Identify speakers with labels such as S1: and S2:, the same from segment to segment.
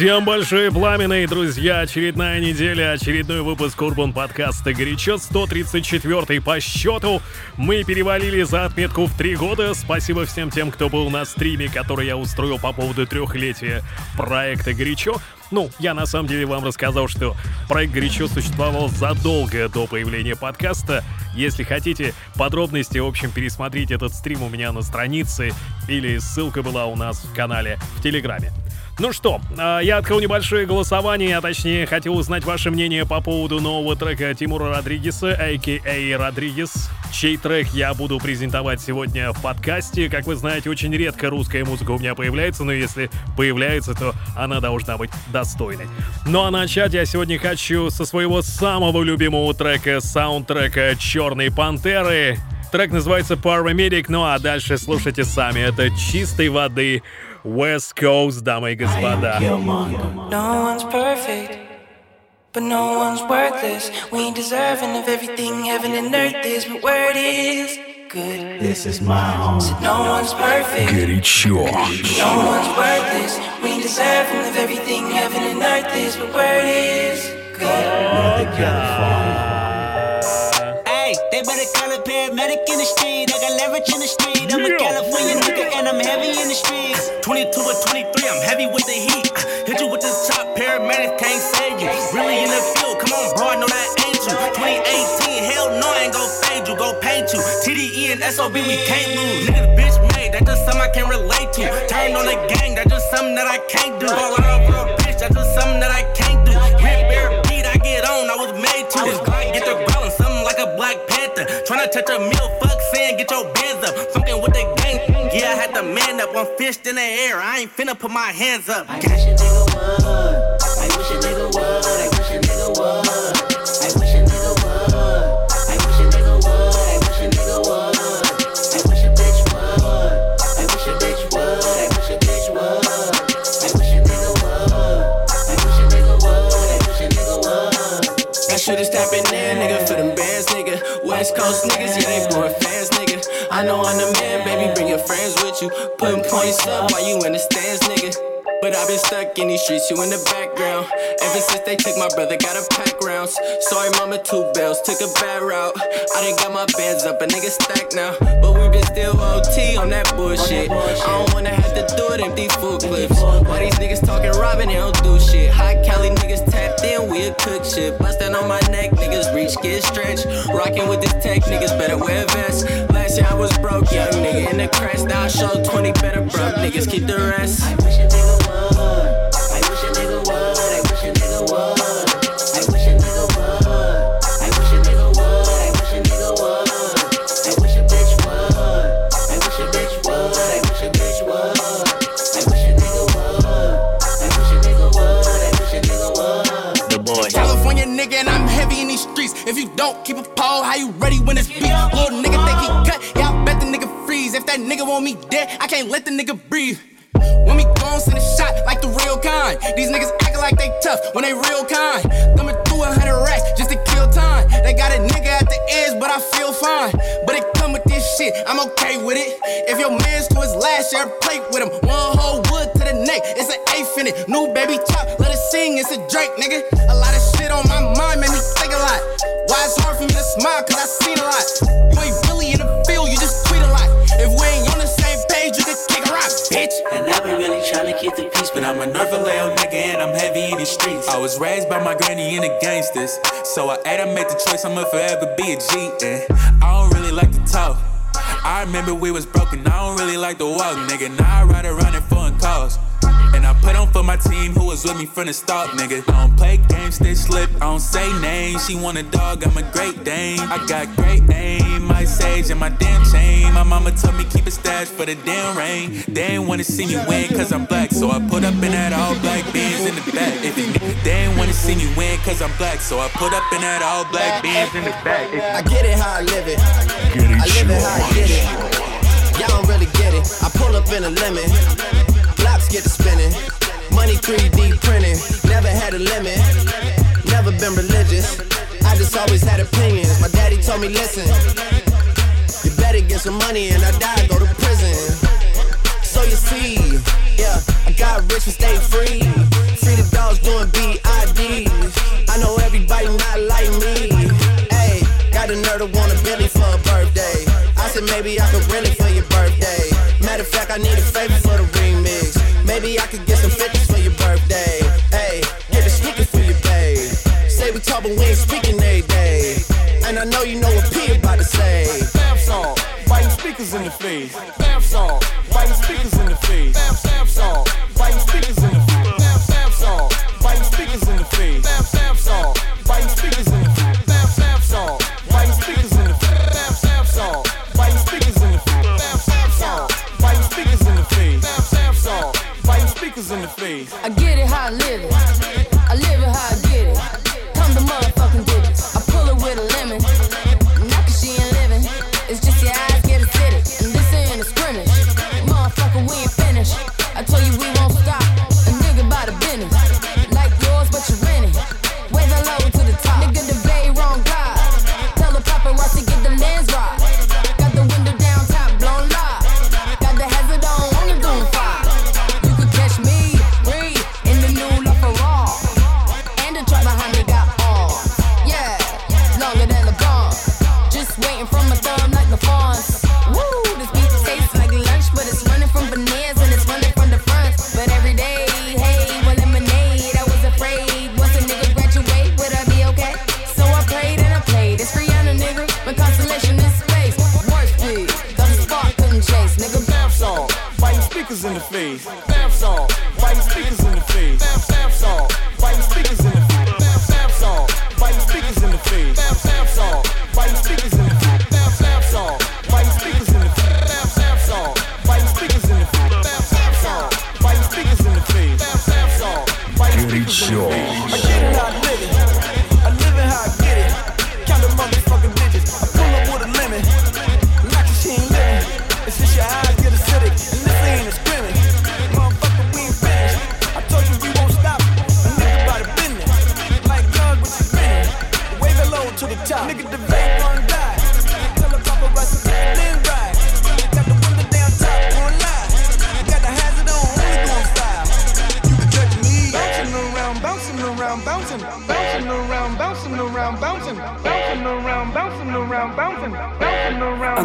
S1: Всем большие пламенные друзья, очередная неделя, очередной выпуск Урбан подкаста «Горячо», 134 по счету. Мы перевалили за отметку в три года. Спасибо всем тем, кто был на стриме, который я устроил по поводу трехлетия проекта «Горячо». Ну, я на самом деле вам рассказал, что проект «Горячо» существовал задолго до появления подкаста. Если хотите подробности, в общем, пересмотреть этот стрим у меня на странице или ссылка была у нас в канале в Телеграме. Ну что, а, я открыл небольшое голосование, а точнее хотел узнать ваше мнение по поводу нового трека Тимура Родригеса, а.к.а. Родригес, чей трек я буду презентовать сегодня в подкасте. Как вы знаете, очень редко русская музыка у меня появляется, но если появляется, то она должна быть достойной. Ну а начать я сегодня хочу со своего самого любимого трека, саундтрека «Черной пантеры». Трек называется Paramedic, ну а дальше слушайте сами, это чистой воды West Coast, дамы и господа.
S2: No one's perfect, but no one's worthless. We ain't deserving of everything heaven and earth is, but where it is. Good.
S3: This is my home.
S2: So no one's perfect.
S1: Горячо.
S2: No one's worthless. We ain't deserving of everything heaven and earth is, but where it is. Good.
S3: We're together for
S4: Hey, they a paramedic in the street. I got leverage in the street. I'm a California nigga and I'm heavy in the streets.
S5: 22 or 23, I'm heavy with the heat. Hit you with this chop, paramedics can't save you. Really in the field, come on, bro, I know that ain't you. 2018, hell no, I ain't gon' fade you, go paint you. TDE and SOB, we can't lose. Niggas bitch made, that's just something I can relate to. Turned on the gang, that's just something that I can't do. Fall out over a bitch, that's just something that I can't do. Rip bear beat, I get on, I was made to. Tryna touch a meal, fuck saying, get your bands up. Fucking with the gang, yeah, I had to man up. One fist in the air, I ain't finna put my hands up.
S3: I wish a nigga would. I wish a nigga would. I wish a nigga would. I
S6: know I'm the man, baby, bring your friends with you. Putting points up while you in the stands, nigga. But I've been stuck in these streets, you in the background. Ever since they took my brother, got a pack rounds. Sorry, mama, two bells, took a bad route. I done got my bands up, a nigga stacked now. But we been still OT on that bullshit. I don't wanna have to do it, empty food clips. Why these niggas talking robbing, they don't do shit. Hot Cali niggas tapped in, we a cook shit. Bustin' on my neck, niggas reach, get stretched. Rockin' with this tech, niggas better wear vests. Last year I was broke, young nigga in the crash. Now I show 20 better broke niggas, keep the rest.
S3: I wish a nigga would. I wish a nigga would. I wish a nigga would. I wish a nigga would. I wish a nigga would. I wish a nigga would. I wish a bitch would. I wish a bitch would. I wish a bitch would. I wish a nigga would. I wish a nigga would. I wish a nigga would.
S1: The boy.
S6: California nigga and I'm heavy in these streets. If you don't keep a pole, how you ready when it's beat? Little nigga that nigga want me dead, I can't let the nigga breathe. When we gone, send a shot like the real kind. These niggas acting like they tough when they real kind. Coming through a hundred racks just to kill time. They got a nigga at the edge, but I feel fine. But it come with this shit, I'm okay with it. If your man's to his last, a plate with him. One whole wood to the neck, it's an eighth in it. New baby chop, let it sing, it's a Drake, nigga.
S5: I'm a North nigga and I'm heavy in the streets. I was raised by my granny and the gangsters, so I had to make the choice. I'ma forever be a G. And I don't really like to talk. I remember we was broken. I don't really like to walk, nigga. Now I ride around in foreign cars. And I put on for my team who was with me from the start, nigga. I don't play games, they slip, I don't say names. She want a dog, I'm a great Dane. I got great name, my sage and my damn chain. My mama told me keep a stash for the damn rain. They ain't wanna see me win cause I'm black, so I put up in that all black beans in the back. If it, they ain't wanna see me win cause I'm black, so I put up in that all black beans in the back. If
S6: I get it how I live it. I live it how I get it. Y'all don't really get it. I pull
S7: up in a lemon. Blocks get to spinning. Money 3D printing. Never had a limit. Never been religious. I just always had opinions. My daddy told me, listen. You better get some money and I die, go to prison. So you see, yeah, I got rich and stay free. Free the dogs doing BIDs. I know everybody not like me. Hey, got a nerd to want a Billy for a birthday. I said maybe I could rent it for your birthday. Matter of fact, I need a favor for the remix. Maybe I could get some 50s for your birthday. Hey, get a sneaker for your babe. Say we talk, but we ain't speaking every day. And I know you know what P about to say.
S8: Bath song, biting speakers in the face. Bath song,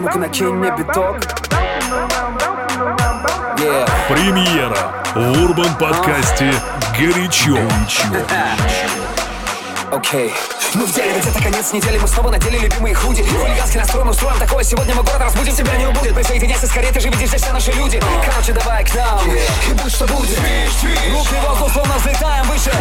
S9: музыка на Кенне биток. Yeah.
S1: Премьера в Урбан подкасте «Горячо».
S9: Окей. Okay. Мы в деле, где-то конец недели, мы снова надели любимые худи. Хулиганский настрой мы устроим такое, сегодня мы город разбудим Тебя не убудет, присоединяйся скорее, ты же видишь, здесь все наши люди. Короче, давай к нам, и будь что будет. Руки в воздух, словно взлетаем выше.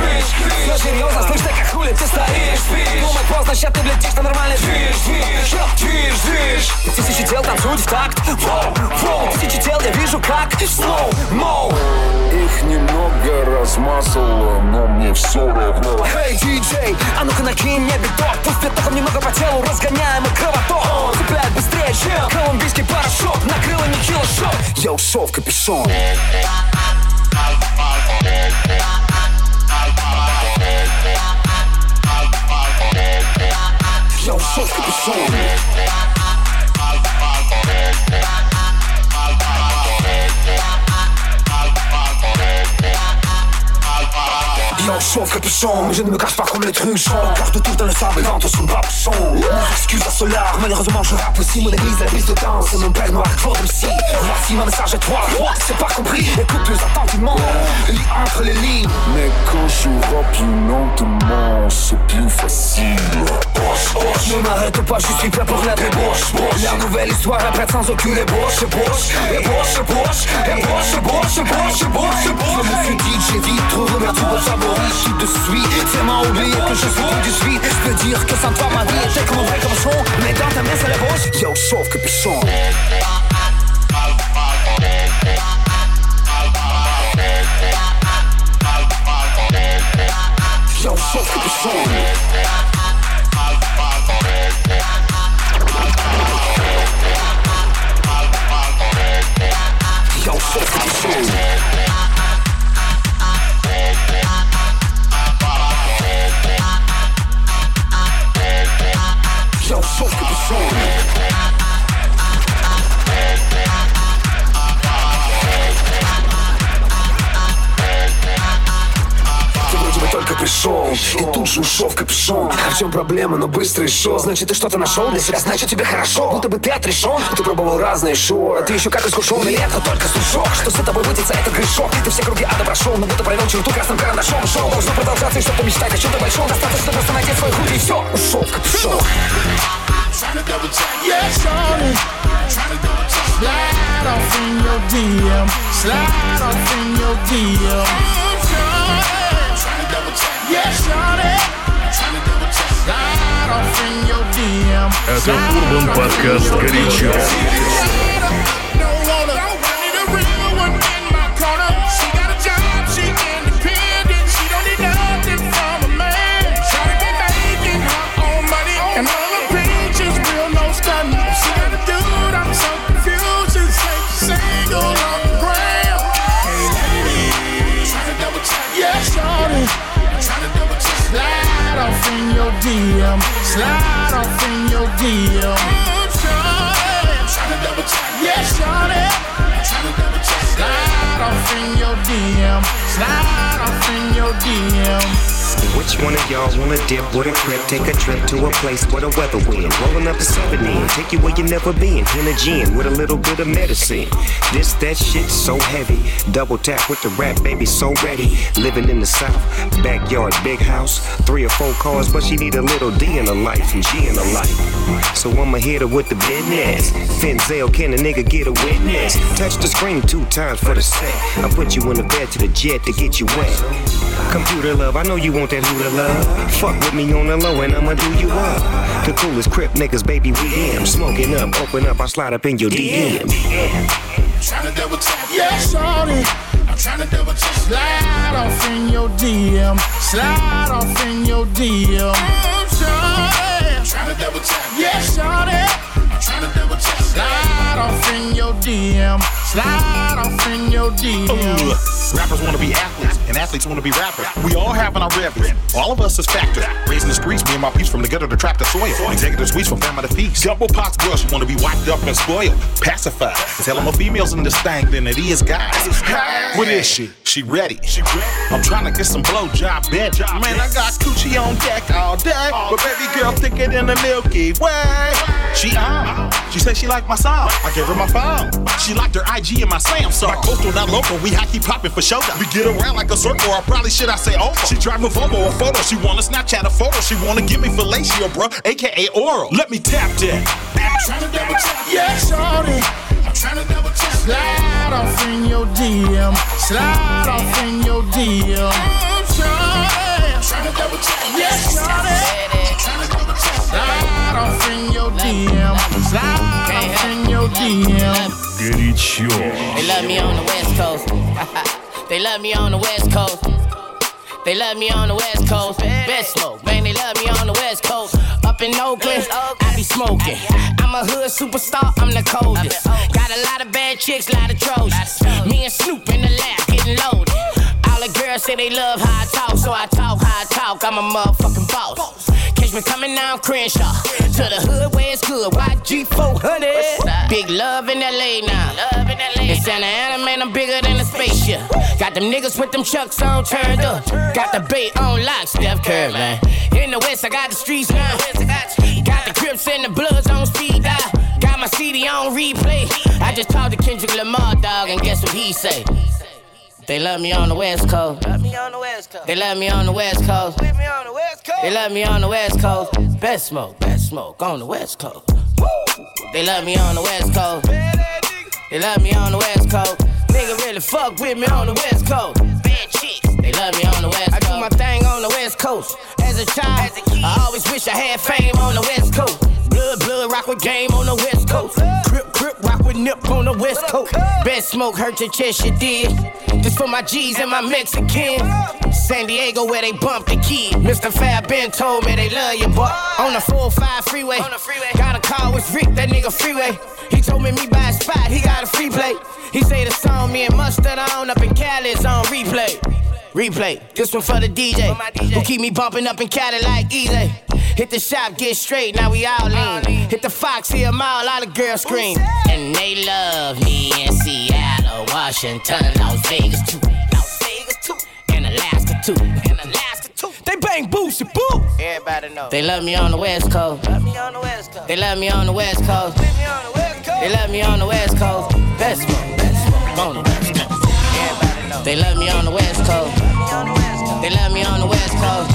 S9: Все серьезно, слышь, ты как хули, ты стоишь. Думать поздно, ща ты влетишь на нормальный движ. Движ, движ, движ. Тысячи дел танцуют в такт. Воу, воу, тысячи дел я вижу как Slow, mo.
S10: Их немного размазало, но мне все равно.
S9: Эй, диджей, а ну-ка накинь мне биток Пусть битоком немного по телу разгоняем и кровоток. Он цепляет быстрее, чем колумбийский порошок. Накрыло нехило шок. Ушел в капюшон. Я ушел в qui en chauffe le sang Mais je ne me cache pas comme les trucs Je le quart de dans le sable quand on se bat son Mes excuses à Solar, malheureusement je rappe aussi. Mon église, la prise de danse, mon père noir, trop MC Voici ma message à toi, c'est pas compris. Écoute plus attentivement, lis entre les lignes.
S10: Mais quand je rappe lentement, c'est plus facile.
S9: Ne m'arrête pas, je suis prêt pour la débauche. La nouvelle histoire répète sans aucune ébauche. Ébauche, ébauche, ébauche, ébauche, ébauche, ébauche, ébauche Je me suis dit, j'ai dit trop remettre au sabot tout de suite, tellement oublié que je suis tout de suite. Je peux dire que sans toi ma vie était comme un vrai comme son Mais dans ta main c'est l'ébauche Yo, sauf capuchon Yo,
S7: проблема, но быстро и шел Значит, ты что-то нашел для себя, значит, тебе хорошо Будто бы ты отрешен Ты пробовал разные шоу А ты еще как искушенный Это только сушок Что с тобой водится, это грешок Ты все круги ада прошел Но будто провел черту красным карандашом Шоу должно продолжаться и что-то мечтать о чем-то большом Достаточно просто надеть свой худи и все Ушел в капюшон
S11: Yeah, shorty. Slide off in your DM. Slide off in your DM. Yeah, DM.
S1: Это Урбан Подкаст «Горячо».
S11: Your DM. Slide off in your DM. Yeah, shawty. Slide off in your DM. Slide off in your DM.
S12: Which one of y'all wanna dip with a crib? Take a trip to a place where the weather wind. Rolling up a 7 in. Take you where you never been. In a gin with a little bit of medicine. This, that shit so heavy. Double tap with the rap, baby, so ready. Living in the south, backyard, big house. Three or four cars, but she need a little D in her life and G in her life. So I'ma hit her with the business. Finzel, can a nigga get a witness? Touch the screen two times for the set. I put you in the bed to the jet to get you wet. Computer love, I know you want that hooter love. Fuck with me on the low and I'ma do you up. The coolest crip niggas, baby, we am. Smoking up, open up, I slide up in your DM.
S11: Tryna double tap. Yeah, shorty. I'm tryna double tap. Slide off in your DM. Slide off in your DM. Tryna double tap. Yeah, shorty. I'm tryna double tap. Slide off in your DM. Slide off in your DM.
S13: Rappers wanna be athletes, and athletes wanna be rappers. We all have in our reveries. All of us is factors. Raising the streets, me and my peeps from the gutter to trap the soil. Executive suites from family to feast. Double pox girls, you wanna be wiped up and spoiled. Pacified. There's hella more females in this thing than it is guys. What is she? She ready. She ready. I'm trying to get some blowjob bed. Man, I got coochie on deck all day. But baby girl thicker than the Milky Way. She on. She said she liked my song. I gave her my phone. She liked her IG and my Samsung. My coastal, not local. We high key popping for shoulder. We get around like a circle, or probably should I say over. She drive a Volvo, a photo. She wanna Snapchat a photo. She wanna give me fellatio, bruh, aka oral. Let me tap that.
S11: I'm trying to double tap. Yeah, shorty. I'm trying to double tap. Slide off in your DM. Slide off in your DM. I'm trying. Trying to double tap. Yeah, shorty. Trying to double tap. Slide off in your DM. Slide off in your DM.
S1: Get it sure.
S14: They love me on the West Coast. they love me on the West Coast. They love me on the West Coast. Best smoke, man. They love me on the West Coast. Up in Oakland, I be smoking. I'm a hood superstar. I'm the coldest. Got a lot of bad chicks, lot of Trojans. Me and Snoop in the lab getting loaded. All the girls say they love how I talk, so I talk how I talk. I'm a motherfucking boss. Me coming down Crenshaw to the hood where it's good. YG 400. Big love in LA now. In Santa Ana, man, I'm bigger than a spaceship. Got them niggas with them chucks on turned up. Got the bait on lock, Steph Curry, man. In the West, I got the streets now. Got the Crips and the Bloods on speed dial. Got my CD on replay. I just talked to Kendrick Lamar, dog, and guess what he say? They love me on the West Coast. They love me on the West Coast. They love me on the West Coast. They love me on the West Coast. Best smoke, best smoke on the West Coast. They love me on the West Coast. They love me on the West Coast. Nigga really fuck with me on the West Coast. Bad chicks. They love me on the West Coast. I do my thing on the West Coast. As a child, I always wish I had fame on the West Coast. Blood, blood, rock with game on the West Coast. Crip, crip, rock with nip on the West Coast. Best smoke hurt your chest, you did. This for my G's and my Mexican. San Diego where they bump the kid. Mr. Fab Ben told me they love you, boy. On the 405 freeway. Got a car with Rick, that nigga freeway. He told me me buy a spot, he got a free play. He say the song me and Mustard on up in Cali is on replay. Replay, this one for the DJ, who keep me bumping up in Cali like easy. Hit the shop, get straight, now we all lean. Hit the Fox, see a mile, all the girls scream. And they love me in Seattle, Washington, Las Vegas too. Las Vegas too. And Alaska too. And Alaska too. They bang boots boo. Everybody know. They love me on the West Coast. Love me on the West Coast. They love me on the West Coast. They love me on the West Coast. Best smoke, best smoke on the West Coast. Everybody know. They love me on the West Coast. They love me on the West Coast.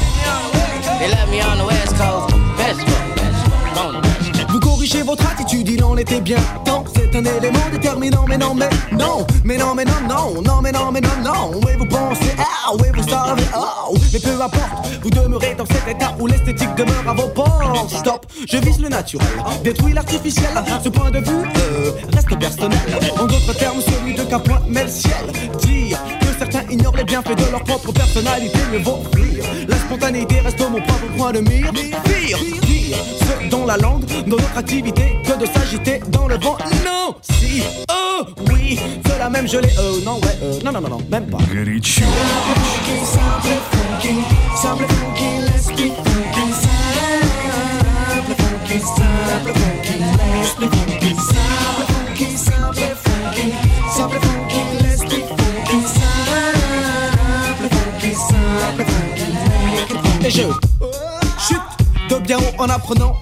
S14: They love me on the West Coast. Best smoke, best smoke on the West Coast.
S15: Vous corrigez votre attitude, il en était bien temps. C'est un élément déterminant, mais non, mais non, mais non, mais non, non, non, mais non, mais non, non. Oui, vous pensez, ah, oui, vous savez, oh, mais peu importe, vous demeurez dans cet état où l'esthétique demeure à vos portes. Stop, je vise le naturel, détruis l'artificiel. Ce point de vue euh, reste personnel. En d'autres termes, celui de qu'un point le ciel. Dire que certains ignorent les bienfaits de leur propre personnalité, mieux vaut rire. La spontanéité reste mon propre point de mire. Pire, dire dans la langue, dans notre activité, que de s'agiter dans le vent. Non, si, oh, oui, de la même gelée. Euh, oh, non, ouais, euh, non, non, non, non, même pas. Et je chute de bien haut en apprenant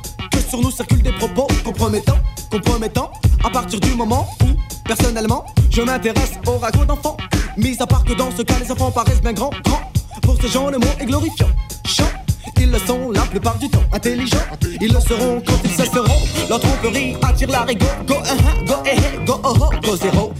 S15: sur nous circulent des propos compromettants, compromettants. À partir du moment où, personnellement, je m'intéresse au ragot d'enfants. Mis à part que dans ce cas, les enfants paraissent bien grands, grands. Pour ces gens, le mot est glorifiant. Chant, ils le sont la plupart du temps. Intelligents, ils le seront quand ils cesseront. Leur tromperie attire la. Go, uh -huh, go, eh, eh, go, oh, oh, go, zéro.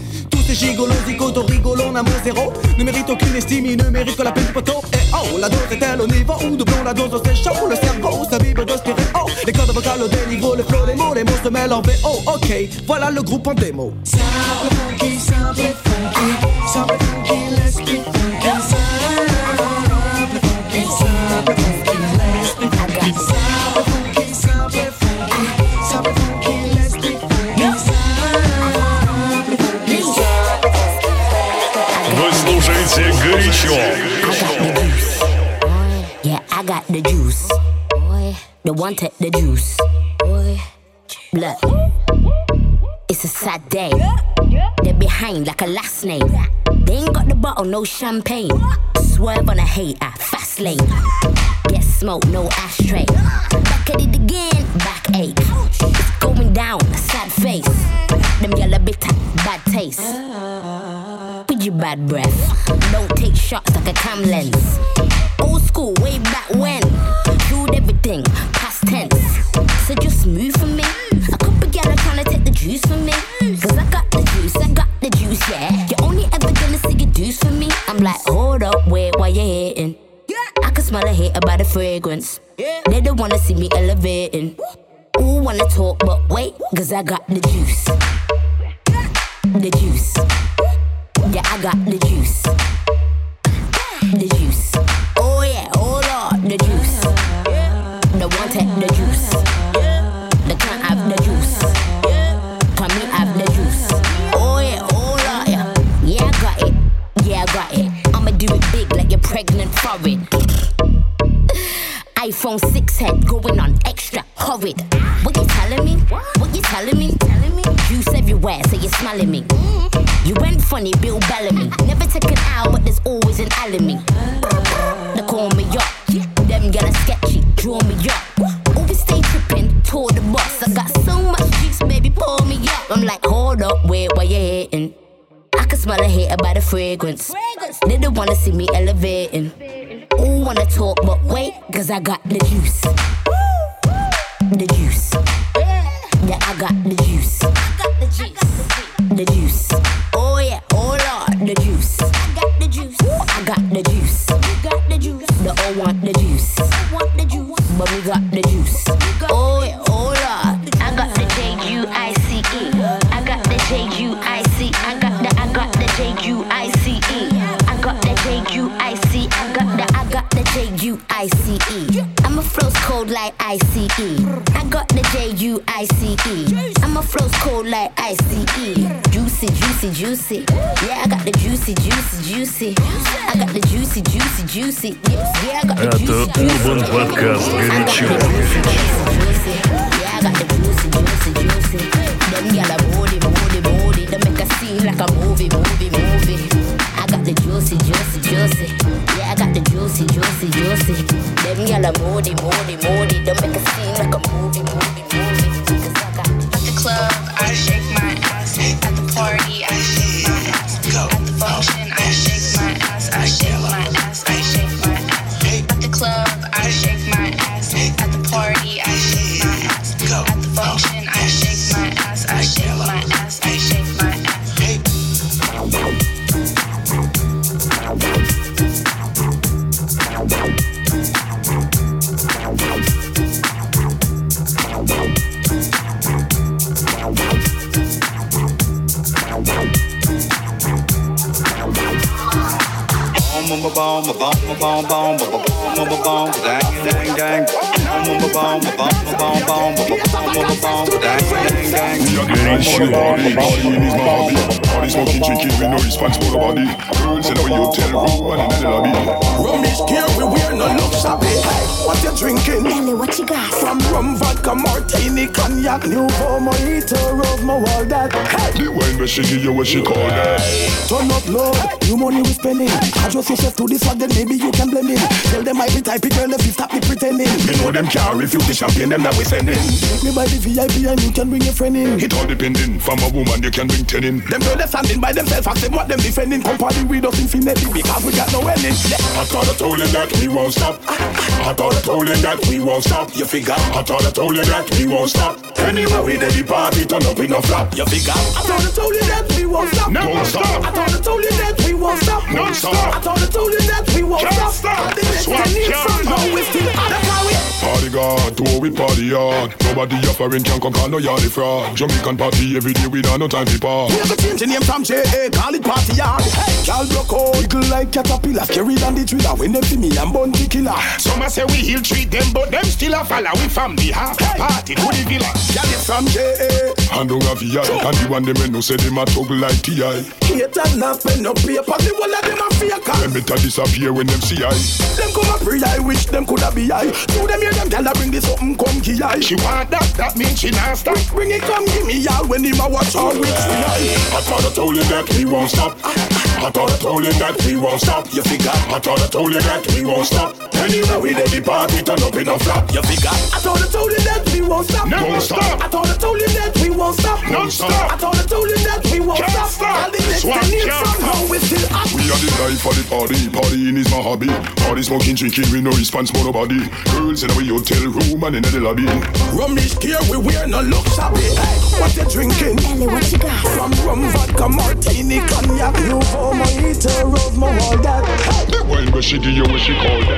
S15: Tous ces gigolos, zigotos, rigolons, amour zéro. Ne méritent aucune estime, ils ne méritent que la peine du poteau. Et oh, la dose est-elle au niveau où doublons la dose, c'est chaud. Le cerveau, sa bible de stéréo. Les cordes vocales au déniveau, le flow, les mots, les mots se mêlent en VO. Ok, voilà le groupe en démo. Simple funky, simple funky, simple funky, I
S1: got the juice,
S16: Yeah, I got the juice. The one take the juice. Boy. Look, it's a sad day. They're behind like a last name. They ain't got the bottle, no champagne. Swerve on a hater, fast lane smoke, no ashtray. Back at it again, backache. It's going down, sad face. Them yellow bitter, bad taste. With your bad breath. Don't take shots like a cam lens. Old school, way back when. Chewed everything, past tense. So just move for me. A couple gal trying to take the juice from me. Cause I got the juice, I got the juice, yeah. You're only ever gonna see your juice for me. I'm like, hold up, wait, why you hating? Smell a hater by the fragrance. They don't wanna see me elevating. Ooh, wanna talk, but wait, cause I got the juice. The juice. Yeah, I got the juice. The juice. Oh yeah, oh lord, the juice. The one take the juice. The can't have the juice. Me have the juice. Oh yeah, oh lord, yeah. Yeah, I got it. Yeah, I got it. I'ma do it big like you're pregnant for it. iPhone 6 head going on extra horrid. What you telling me? What you telling me? Telling me? Juice everywhere, so you're smelling me. You went funny, Bill Bellamy. Never take an L, but there's always an L in me. They call me up. Them get a sketchy, draw me up. Always stay tripping, toward the boss. I got so much juice, baby, pour me up. I'm like, hold up, wait, why you hating? I can smell a hater by the fragrance. They don't wanna see me elevating. Ooh, wanna talk, but wait, cause I got the juice. The juice. Yeah, I got the juice. The juice. Oh yeah, oh lord, the juice. I got the juice. I got the juice. Got the juice. The want the juice. I want the juice. But we got the juice. Juicy, juicy. juicy, juicy. Yeah, I got the juicy, juicy, juicy. I got the juicy, juicy, juicy. Yeah, I got the
S1: Это
S16: juicy,
S1: Урбан подкаст горячо.
S16: Yeah, I got the juicy, juicy, juicy. Them gyal a moody, moody, moody. They make a scene like a movie, movie, movie. I got the juicy, juicy, juicy. Yeah, I got the juicy, juicy, juicy. Them gyal a moody, moody, moody. They make a scene like a movie, movie,
S17: dang dang dang You're getting shit
S18: on me shit is my hobby party smoking drinking with no response for the body girls in our hotel room and in the lobby
S19: rum is kill we wear no look shabby. What you drinking?
S16: Nelly, what you got?
S19: From rum, vodka, martini, cognac, Nouveau Mojito, Rove, my all that. Hey.
S18: The wine where she give you what she call that.
S19: Turn up low, new money we spending. Adjust yourself to this one, then maybe you can blame in. Tell them I be type of girl if you stop me pretending.
S18: Me know them can't refuse the champagne them that we sending.
S19: Take me by the VIP and you can bring your friend in.
S18: It all depending. From a woman you can bring ten in.
S19: Them girls they standing by themselves, ask them what them defending. Come party with us infinitely because we got no ending.
S18: I thought I told you that we won't stop. I thought I told you that we won't stop.
S19: You figure?
S18: I thought I told you that we won't stop. Anyway, we did the party, turn up in a flap.
S19: You figure? I thought I told you that we won't stop.
S18: No
S19: Don't
S18: stop.
S19: I thought I told you that we won't stop.
S18: No stop.
S19: I thought I told you that we won't
S18: Can't
S19: stop.
S18: stop.
S19: The next
S18: Swap
S19: ten years
S18: can't
S19: from now
S18: stop.
S19: we still on the power.
S18: Party God, to we party hard. Nobody offering can come call no yardy fraud. Jamaican party every day, we don't no time to park.
S19: We have to change the name from J.A. Call it party yard. Hey, y'all broke out. Wiggle like caterpillar. Scary than the thriller. When they see me, I'm bounty killer.
S20: Some a say we heal treat them, but them still a follow. We from the half party to the villa.
S19: Y'all is from J.A.
S18: And don't have VI. And the one them no say them a talk like T.I.
S19: Haters not spend no paper. The whole of them a fake.
S18: Them better disappear when them see I.
S19: Them come a pre I wish them coulda be I. To them hear them gyal a bring this something come I.
S20: She want that, that means she not stop.
S19: Bring it come give me y'all when him a watch all with free I.
S18: I thought I told you that we won't stop. I thought I told you that we won't stop.
S19: You figure?
S18: I thought I told you that we won't stop. Anyway, we did the party, turn up in a flap.
S19: You figure? I thought I told you that we won't stop.
S18: No stop.
S19: I thought I told you that we won't stop.
S18: Non stop.
S19: I thought I told you that we won't
S18: Can't
S19: stop.
S18: stop.
S19: All the next
S18: Swap
S19: ten years
S18: can't
S19: from now we still hot.
S18: We are the life of the party. Partying is my hobby. Party smoking, drinking, we no response for nobody. Girls in our hotel room and in the lobby.
S19: Rum is gear, we wear no look shabby. Hey, what you drinking?
S16: Nelly, what you got?
S19: From rum, vodka, martini, cognac, Nouveau Mojito, Rove, my all that. Hey.
S18: The wine where she give you what she call that.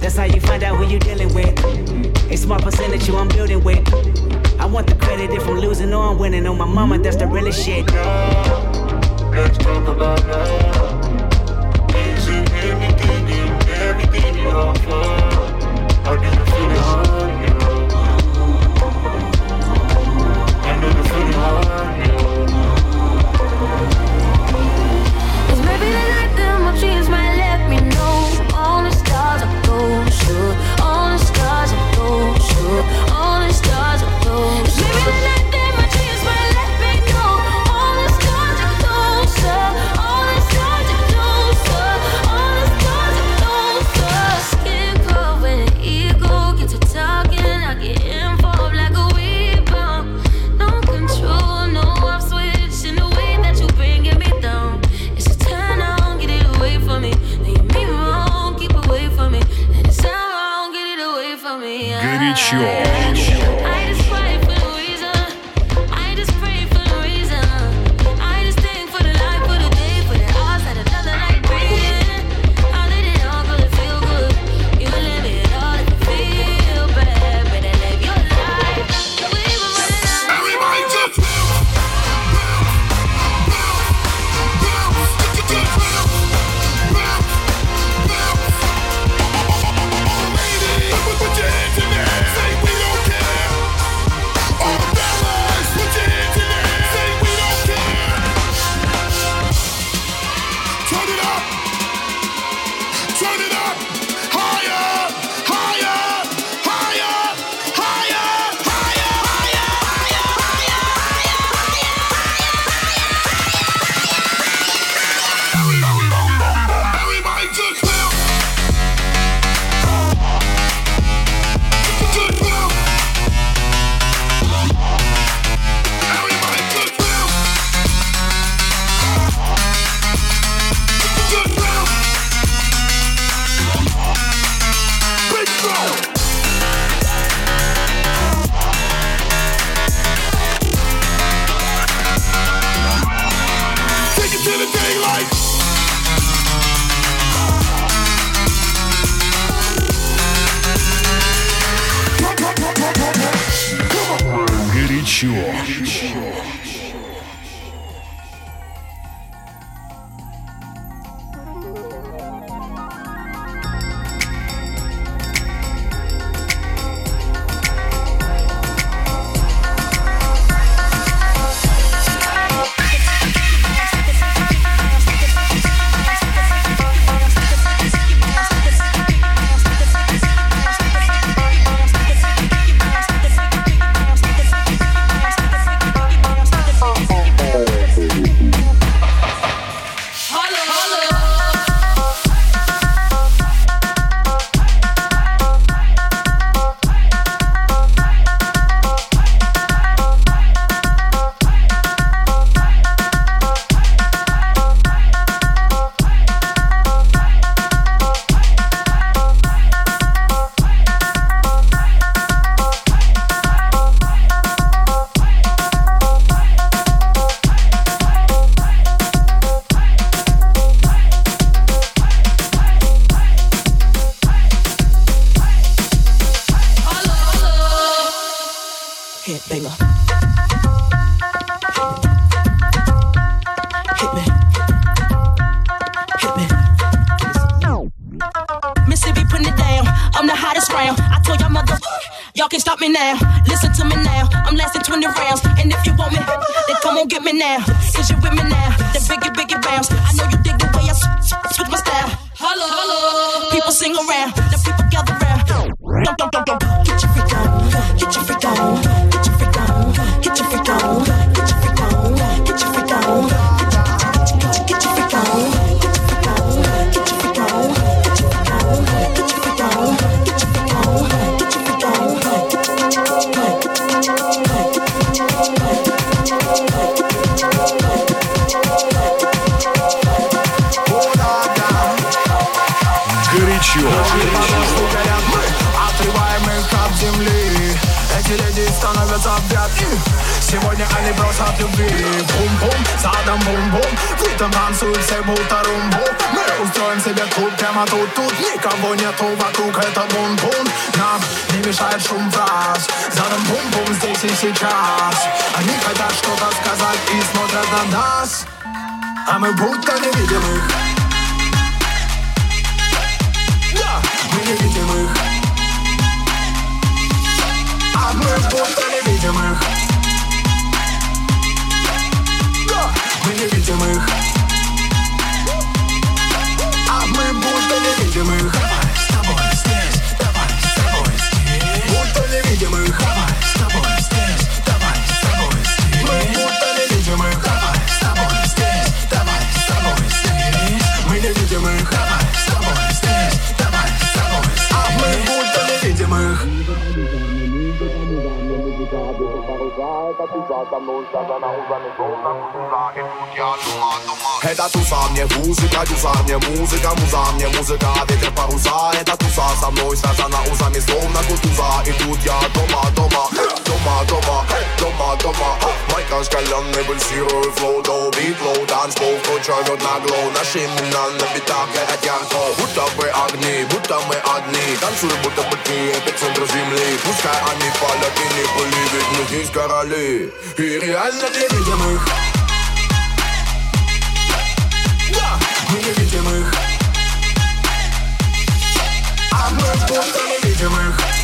S4: That's how you find out who you dealing with. A small percentage you I'm building with. I want the credit if I'm losing or I'm winning. On my mama, that's the realest shit.
S20: Let's talk about. Is it everything you, everything you offer? I get a feeling on
S19: Горячо.
S21: отрываем их от земли Эти леди становятся в Сегодня они бросят любви. Бум-бум, задом бум-бум В этом танцуют все будто румбу Мы устроим себе клуб прямо тут Тут никого нету вокруг, это бум-бум. Нам не мешает шум фраз Задом бум-бум здесь и сейчас. Они хотят что-то сказать и смотрят на нас. А мы будто не видим их Да, мы А мы будто не видим их невидимых. А мы будто невидимых.
S22: Это туса мне музыка, дюса мне музыка, муза мне музыка, ветер паруса Это туса со мной связана узами, словно кутуза И тут я дома, дома, дома, дома, дома, дома Майка шкаленный, пульсирую флоу, до бит, лоу, танцпол Вкручивает на глоу, наши имена на битах горят ярко Будто бы огни, будто мы одни Танцуем, будто бы ты эпицентр земли Пускай они палят и не пыли, ведь мы здесь короли. И реально не видим их
S21: Да, мы не А мы будто не видим их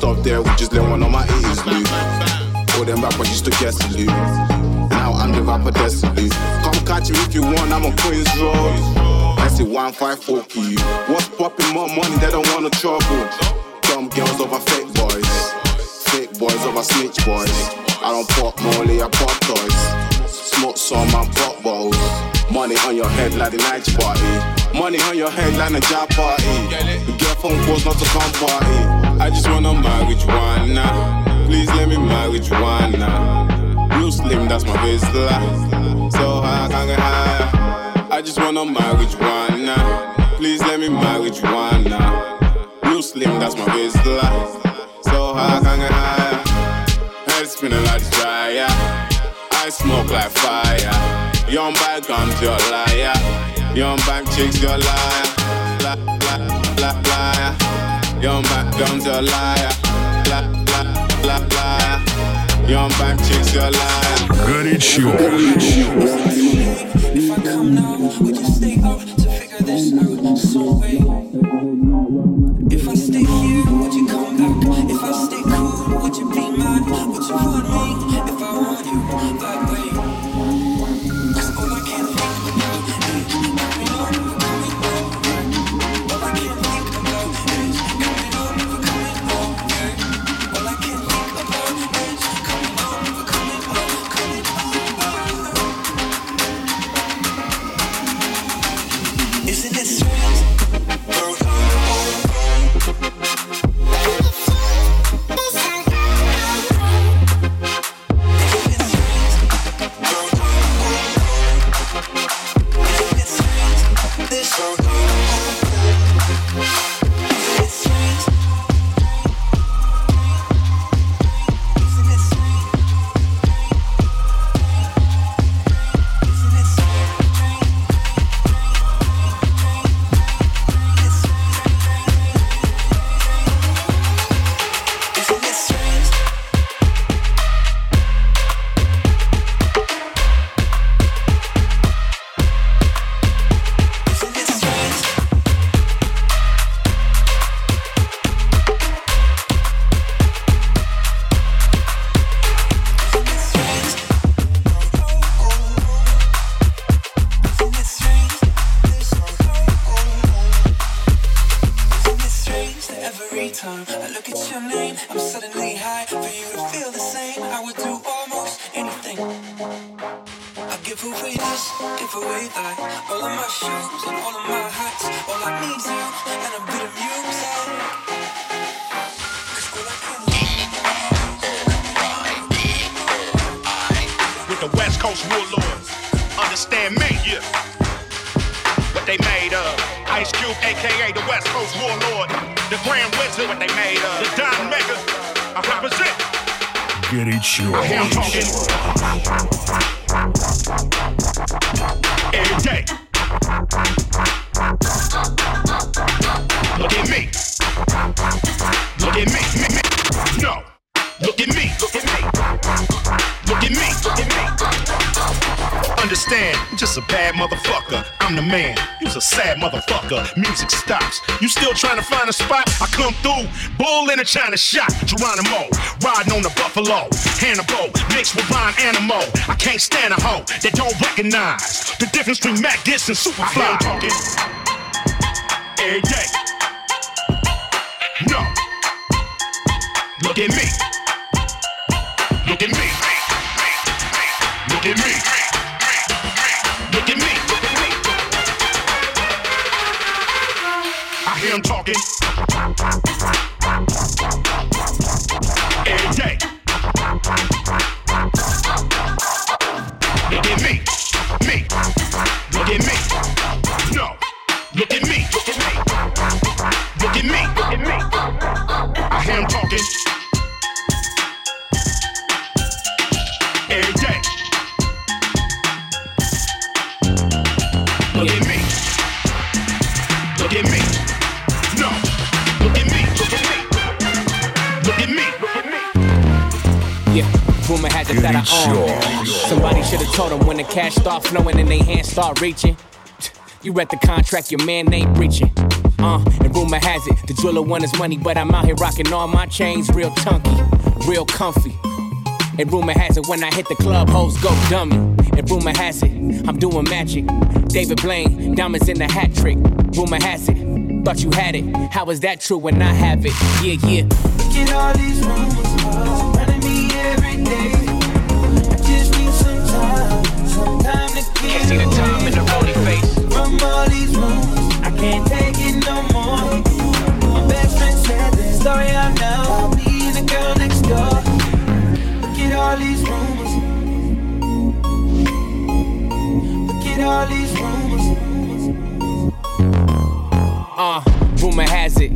S21: stuff there, we just let one of my ears. All them rappers used to guess you. Now I'm the rapper destiny. Come catch me if you want, I'm on Queens Road. I one five four key. What's popping more money? They don't want no trouble. Dumb girls over fake boys, fake boys over snitch boys. I don't pop molly, I pop toys. Smoke some and pop bottles. Money on your head like the night party. Money on your head like a job party. You phone calls not to come party. I just wanna marry Juana. Please let me marry Juana. Blue slim, that's my business. So high, I can't get higher. I just wanna marry Juana. Please let me marry Juana. Blue slim, that's my business. So high, I can't get higher. Head spinning like it's dry, yeah. I smoke like fire. Young guns, you're a liar. Young bank chicks, you're a liar. La, la, liar. Young bank guns, you're a liar. La, la, la, liar. Young bank chicks, you're a liar.
S1: Горячо.
S15: If I come now, would you stay up to figure this out? So wait. If I stay here, would you come back? If I stay cool, would you be mad? Would you want me if I want you that
S23: Motherfucker. Music stops. You still trying to find a spot? I come through. Bull in a China shot. Geronimo. Riding on the buffalo. Hannibal. Mixed with blind animal. I can't stand a hoe that don't recognize the difference between Mac Gitz and Superfly. talking every day.
S24: Record that I own. Somebody should have told them when the cash start flowing and they hands start reaching. You read the contract, your man ain't breaching. Uh, and rumor has it, the jeweler want his money, but I'm out here rocking all my chains real chunky, real comfy. And rumor has it, when I hit the club, hoes go dummy. And rumor has it, I'm doing magic. David Blaine, diamonds in the hat trick. Rumor has it, thought you had it. How is that true when I have it? Yeah, yeah.
S15: Look at all these rumors
S24: Can't see the time in the rolling face.
S15: From all these rumors, I can't take it no more. My best friend said the story I know. I'll be the girl next door. Look at all these rumors. Look at all these rumors.
S24: Uh, rumor has it,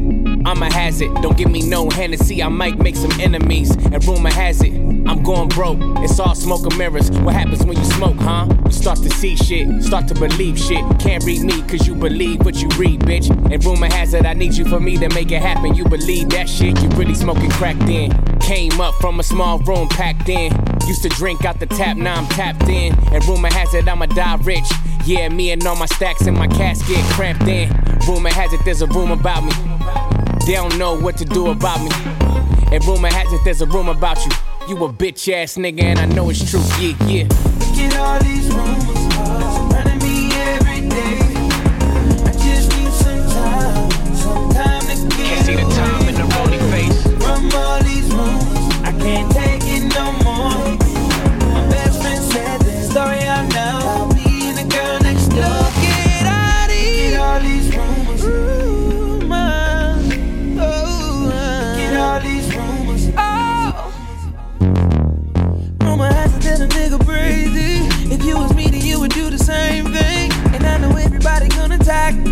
S24: I'm a hazard. Don't give me no Hennessy, I might make some enemies. And rumor has it, I'm going broke. It's all smoke and mirrors. What happens when you smoke, huh? You start to see shit, start to believe shit. Can't read me, cause you believe what you read, bitch. And rumor has it, I need you for me to make it happen. You believe that shit, you really smoking crack then. Came up from a small room packed in. Used to drink out the tap, now I'm tapped in. And rumor has it, I'ma die rich. Yeah, me and all my stacks in my casket cramped in. Rumor has it, there's a room about me. They don't know what to do mm-hmm. about me. And rumor has it, there's a rumor about you. You a bitch ass nigga, and I know it's true. Yeah, yeah.
S15: Look at all these rumors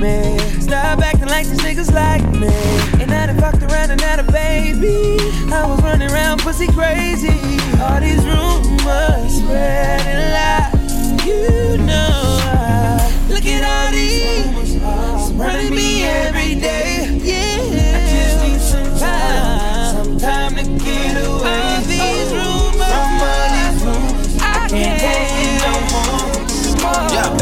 S15: me. Stop acting like these niggas like me. And I done fucked around and had a baby. I was running around pussy crazy. All these rumors spreading lies. You know I look at all these rumors surrounding me every day. Yeah, I just need some time, some time to get away. All these rumors, all these rumors, I can't take it no more. Yeah.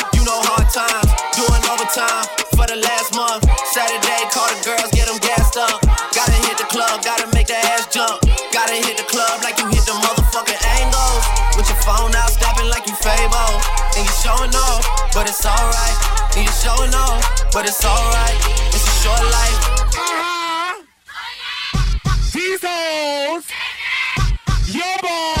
S7: times. Doing overtime for the last month. Saturday, call the girls, get them gassed up. Gotta hit the club, gotta make the ass jump. Gotta hit the club like you hit the motherfucking angles. With your phone out, snapping like you Fable. And you showing off, but it's alright. And you showing off, but it's alright. It's a short life. Uh-huh.
S15: Jesus! Your boy!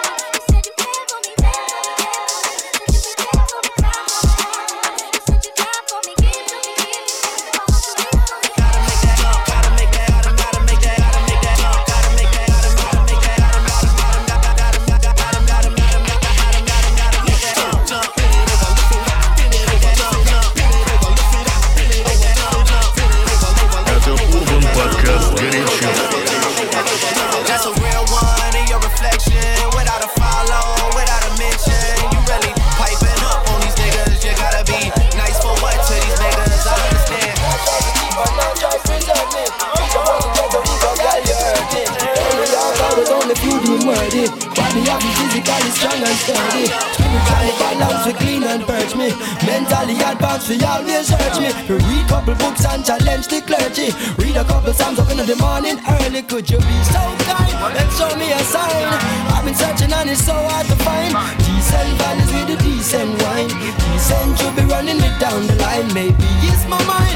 S1: sturdy. But me me
S7: physically strong and sturdy. Spiritually balanced, we
S25: clean and purge me. Mentally advanced, we always search me. We read couple books and challenge the clergy. Read a couple psalms up in the morning early. Could you be so kind and show me a sign? I've been searching and it's so hard to find. Decent values with a decent wine. Decent, you be running it down the line. Maybe it's my mind.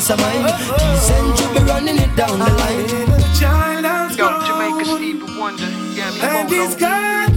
S25: Peace of mind. Decent you be running it down the line.
S15: Child has Yo, Jamaica Stevie Wonder. Yeah, me and he's got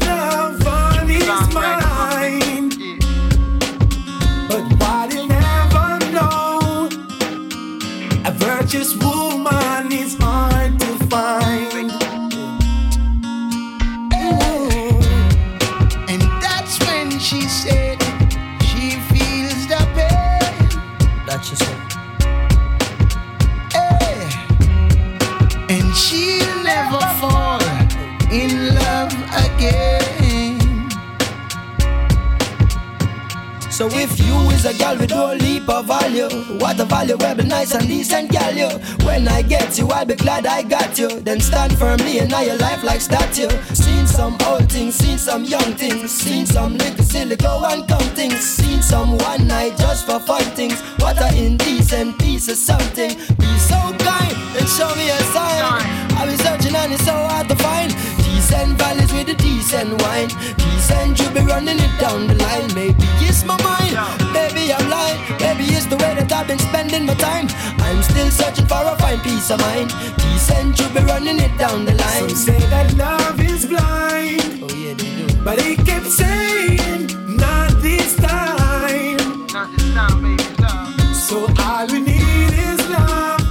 S15: what a
S25: valuable, nice and decent girl you. When I get you, I'll be glad I got you. Then stand firmly in your life like statue. Seen some old things, seen some young things, seen some little silly go and come things, seen some one night just for fun things. What a indecent piece of something. Be so kind and show me a sign. I've been searching and it's so hard to find. Decent valleys with a decent wine. Decent you be running it down the line. Maybe it's my mind, maybe I'm lying. Maybe the way that I've been spending my time. I'm still searching for a fine peace of mind. Decent you be running it down the line.
S15: Some say that love is blind.
S25: Oh yeah, they do.
S15: But he kept saying, not this time. Not this time, baby, love. So all we need is love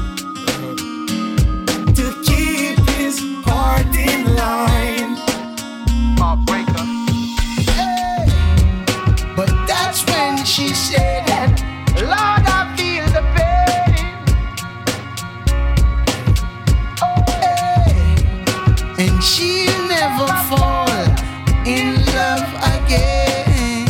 S15: to keep his heart in line. Heartbreaker.
S26: But that's when she said never fall in love again.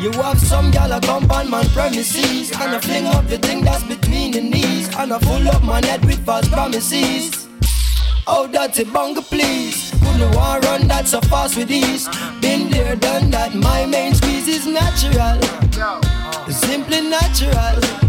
S25: You have some gal a come on man premises And I fling up the thing that's between the knees And I full up my head with false promises. Oh, dirty bunga, please. Couldn't want run that so fast with ease? Been there, done that, my main squeeze is natural. Simply natural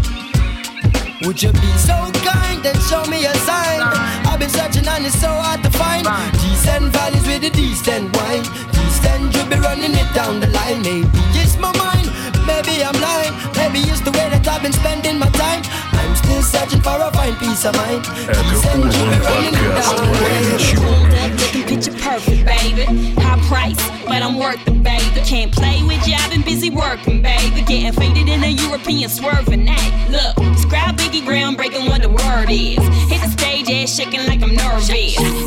S25: Would you be so kind and show me a sign? I've been searching and it's so hard to find. Decent valleys with a decent wine. Decent you be running it down the line. Maybe it's my mind, maybe I'm lying. Maybe it's the way that I've been spending my time. I'm still searching for a fine peace of mind. Decent you be running it down the line.
S27: Hold up, looking picture perfect, baby. High price, but I'm worth it, baby. Can't play with you, I've been busy working, baby. Getting faded in a European swerving. Hey, look, describe Biggie groundbreaking what the word is. Hit the stage, ass shaking like I'm nervous.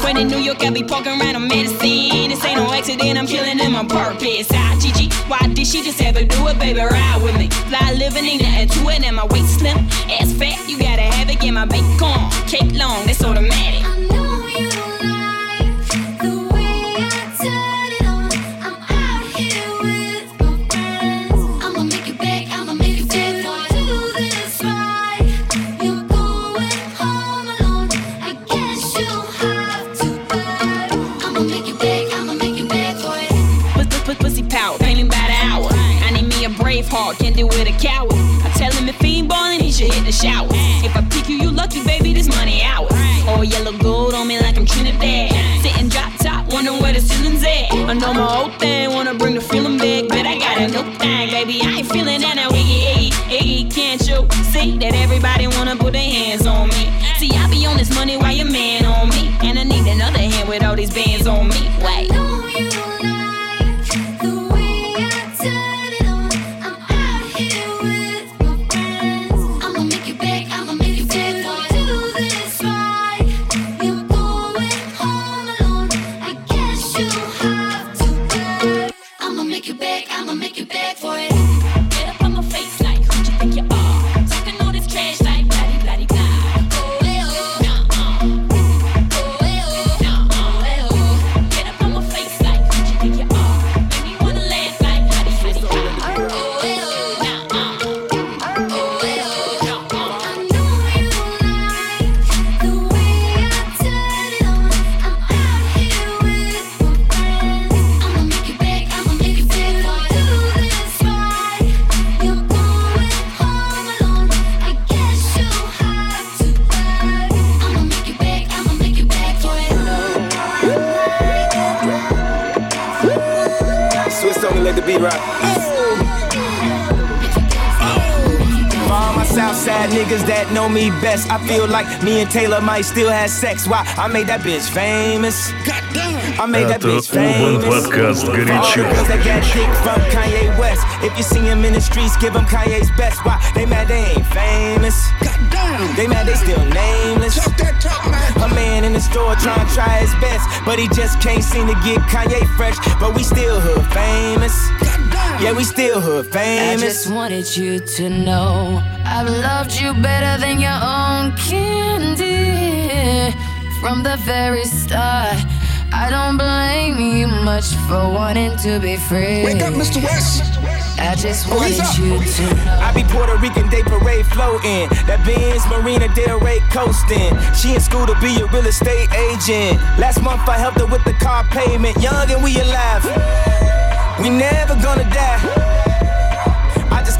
S27: When in New York, I be poking around on medicine. This ain't no accident, I'm killing them on purpose. Ah, Gigi, why did she just ever do it, baby? Ride with me. Fly living, ain't nothing to it, and my waist slim. Ass fat, you gotta have it, get my bacon. Cake long, that's automatic. Brave can't deal with a coward. I tell him if he ain't ballin', he should hit the shower. If I pick you, you lucky, baby, this money ours. All yellow gold on me like I'm Trinidad. Sitting drop top, wondering where the ceiling's at. I know my old thing, wanna bring the feeling back, but I got a new thing, baby. I ain't feeling that now, Iggy, Iggy, Iggy, can't you see that everybody wanna put their hands on me? See, I be on this money while your man on me, and I need another hand with all these bands on me. Wait.
S6: me and Taylor might still have sex. Why? I made that bitch famous. I made that
S1: Это
S6: bitch
S1: Урбан
S6: famous.
S1: подкаст
S6: For all
S1: горячо.
S6: the girls that got dick from Kanye West. If you see him in the streets, give him Kanye's best. Why? They mad they ain't famous. They mad they still nameless. A man in the store trying to try his best, but he just can't seem to get Kanye fresh. But we still hood famous. Yeah, we still hood
S28: I
S6: famous.
S28: just wanted you to know I've loved you better than your own candy from the very start. I don't blame you much for wanting to be free.
S6: Wake up, Mr. West.
S28: I just
S6: Oh,
S28: wanted
S6: he's up.
S28: you to know.
S6: I be Puerto Rican Day Parade floating. That Benz Marina Del Rey coasting. She in school to be a real estate agent. Last month I helped her with the car payment. Young and we alive. We never gonna die.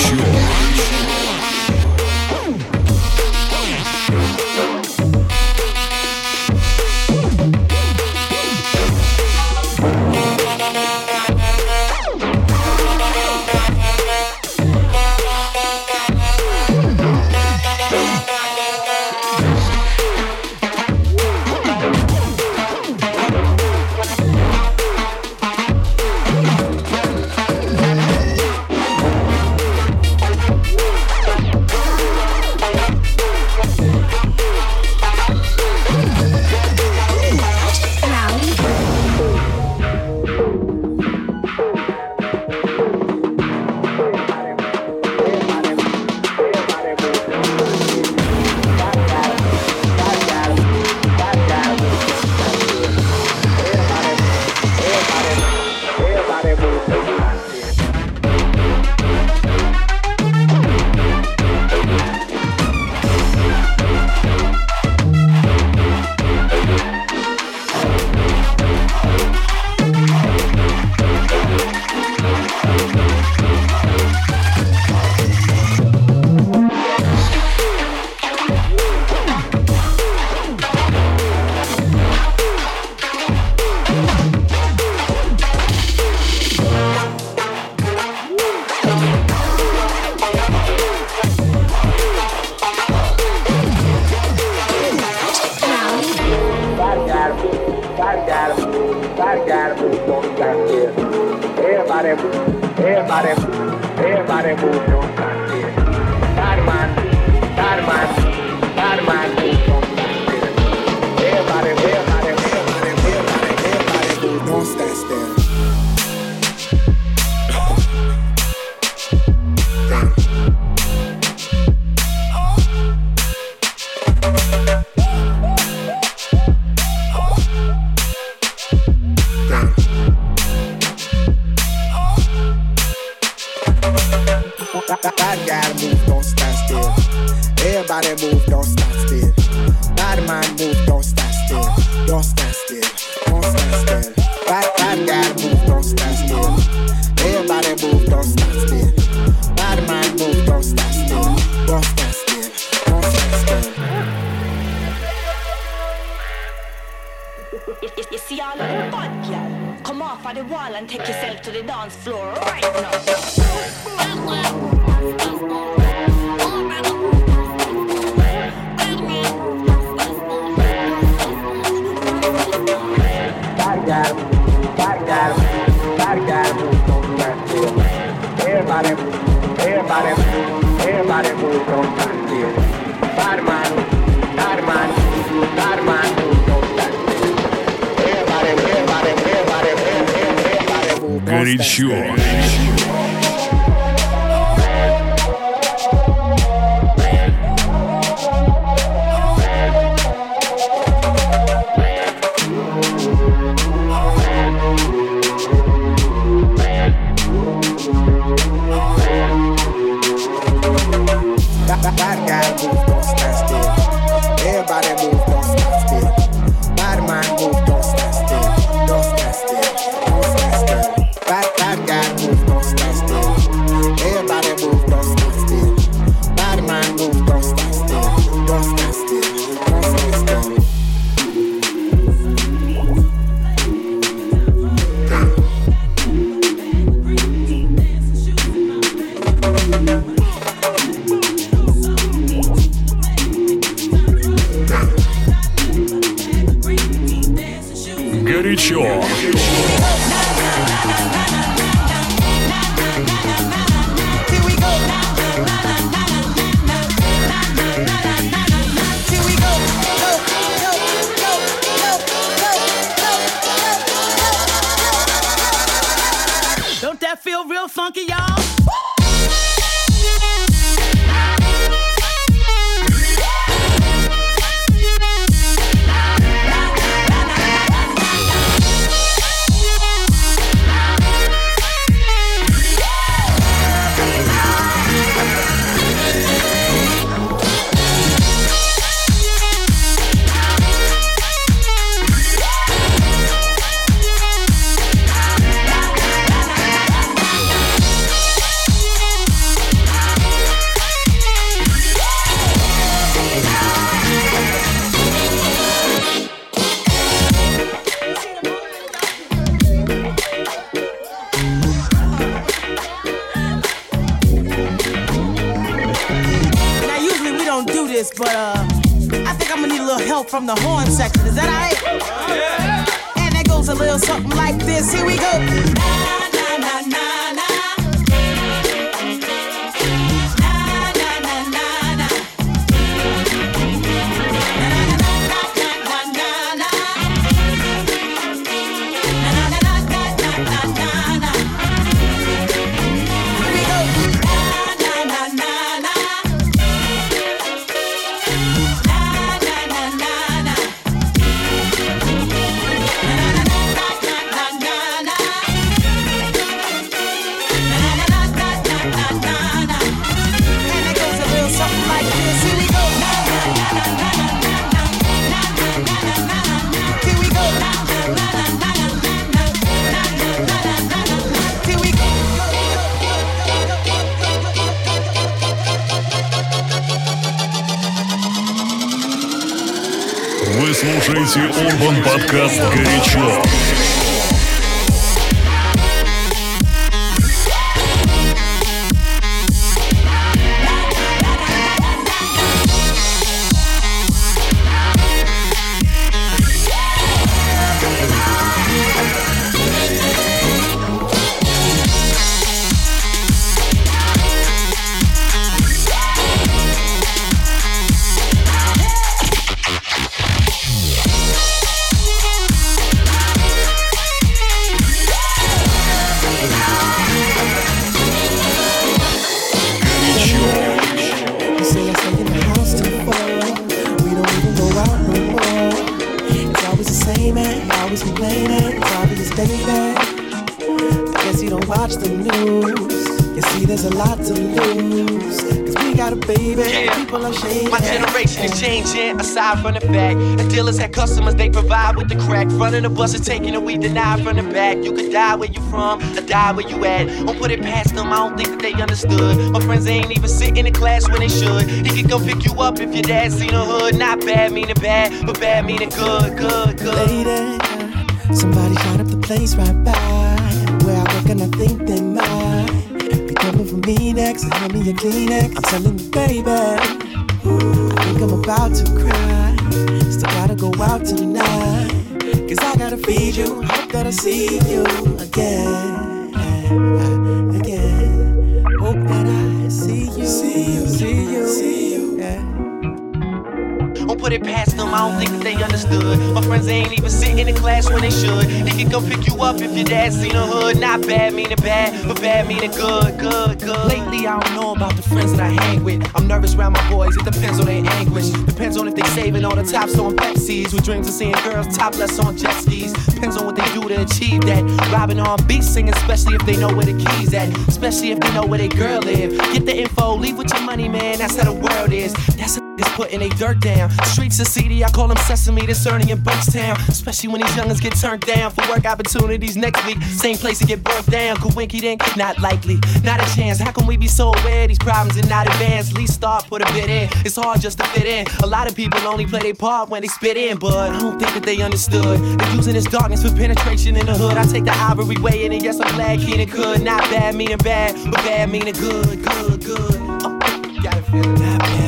S26: Show.
S1: Горячо. Горячо.
S4: From the horn section. Is that alright? And that goes a little something like this. Here we go.
S15: Because
S7: My generation is changing, aside from the fact the dealers had customers they provide with the crack. Frontin' the bus and taking the weed denied from the back. You could die where you from, or die where you at. Don't put it past them, I don't think that they understood. My friends ain't even sitting in class when they should. He could come pick you up if your dad seen a hood. Not bad meaning bad, but bad meaning good, good, good.
S15: Lady, somebody shot up the place right by where I work and I think they might be coming for me next and hand me a Kleenex. I'm telling you, baby, I think I'm about to cry. Still gotta go out tonight. Cause I gotta feed you. Hope that I see you again. Again.
S7: Put it past them, I don't think that they understood. My friends they ain't even sitting in class when they should. They can come pick you up if your dad seen a hood. Not bad meaning bad, but bad meaning good, good, good. Lately, I don't know about the friends that I hang with. I'm nervous around my boys, it depends on their anguish. Depends on if they saving all the tops on Pepsis. With dreams of seeing girls topless on jet skis. Depends on what they do to achieve that. Robbing on beats, singing, especially if they know where the keys at. Especially if they know where they girl live. Get the info, leave with your money, man. That's how the world is. That's putting they dirt down. Streets are seedy, I call them sesame, this Ernie in Buckstown. Especially when these youngins get turned down for work opportunities next week. Same place to get burnt down. Coinky dink, not likely, not a chance. How can we be so aware these problems and not advance? Least start, put a bit in. It's hard just to fit in. A lot of people only play their part when they spit in, but I don't think that they understood. They're using this darkness for penetration in the hood. I take the ivory way in, and yes, I'm glad Keenan could. Not bad meaning bad, but bad meaning good, good, good. Oh, gotta feel it. Bad,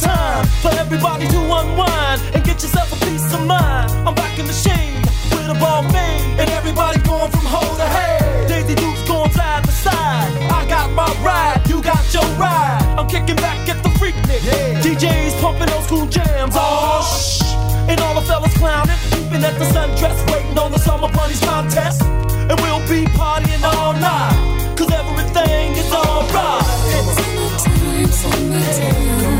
S7: time
S8: for everybody to unwind and get yourself a piece of mind. I'm back in the shade with a ball made, and everybody going from hole to hey. Daisy Dukes going side to side. I got my ride, you got your ride. I'm kicking back at the freak nick. Yeah. DJs pumping old school jams. Oh, shh. And all the fellas clowning, peeping at the sundress, waiting on the summer bunnies contest. And we'll be partying all night, cause everything is alright. It's Summertime, summertime.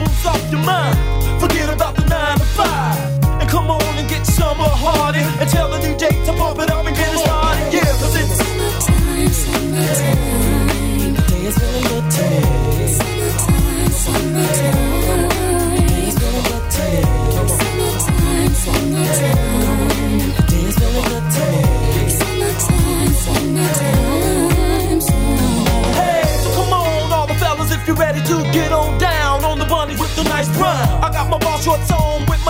S8: problems off your mind. Forget about the nine to five. And come on and get summer hardy. And tell the DJ to pump it up and get it started. Yeah, cause it's summertime, summertime. your on with
S1: my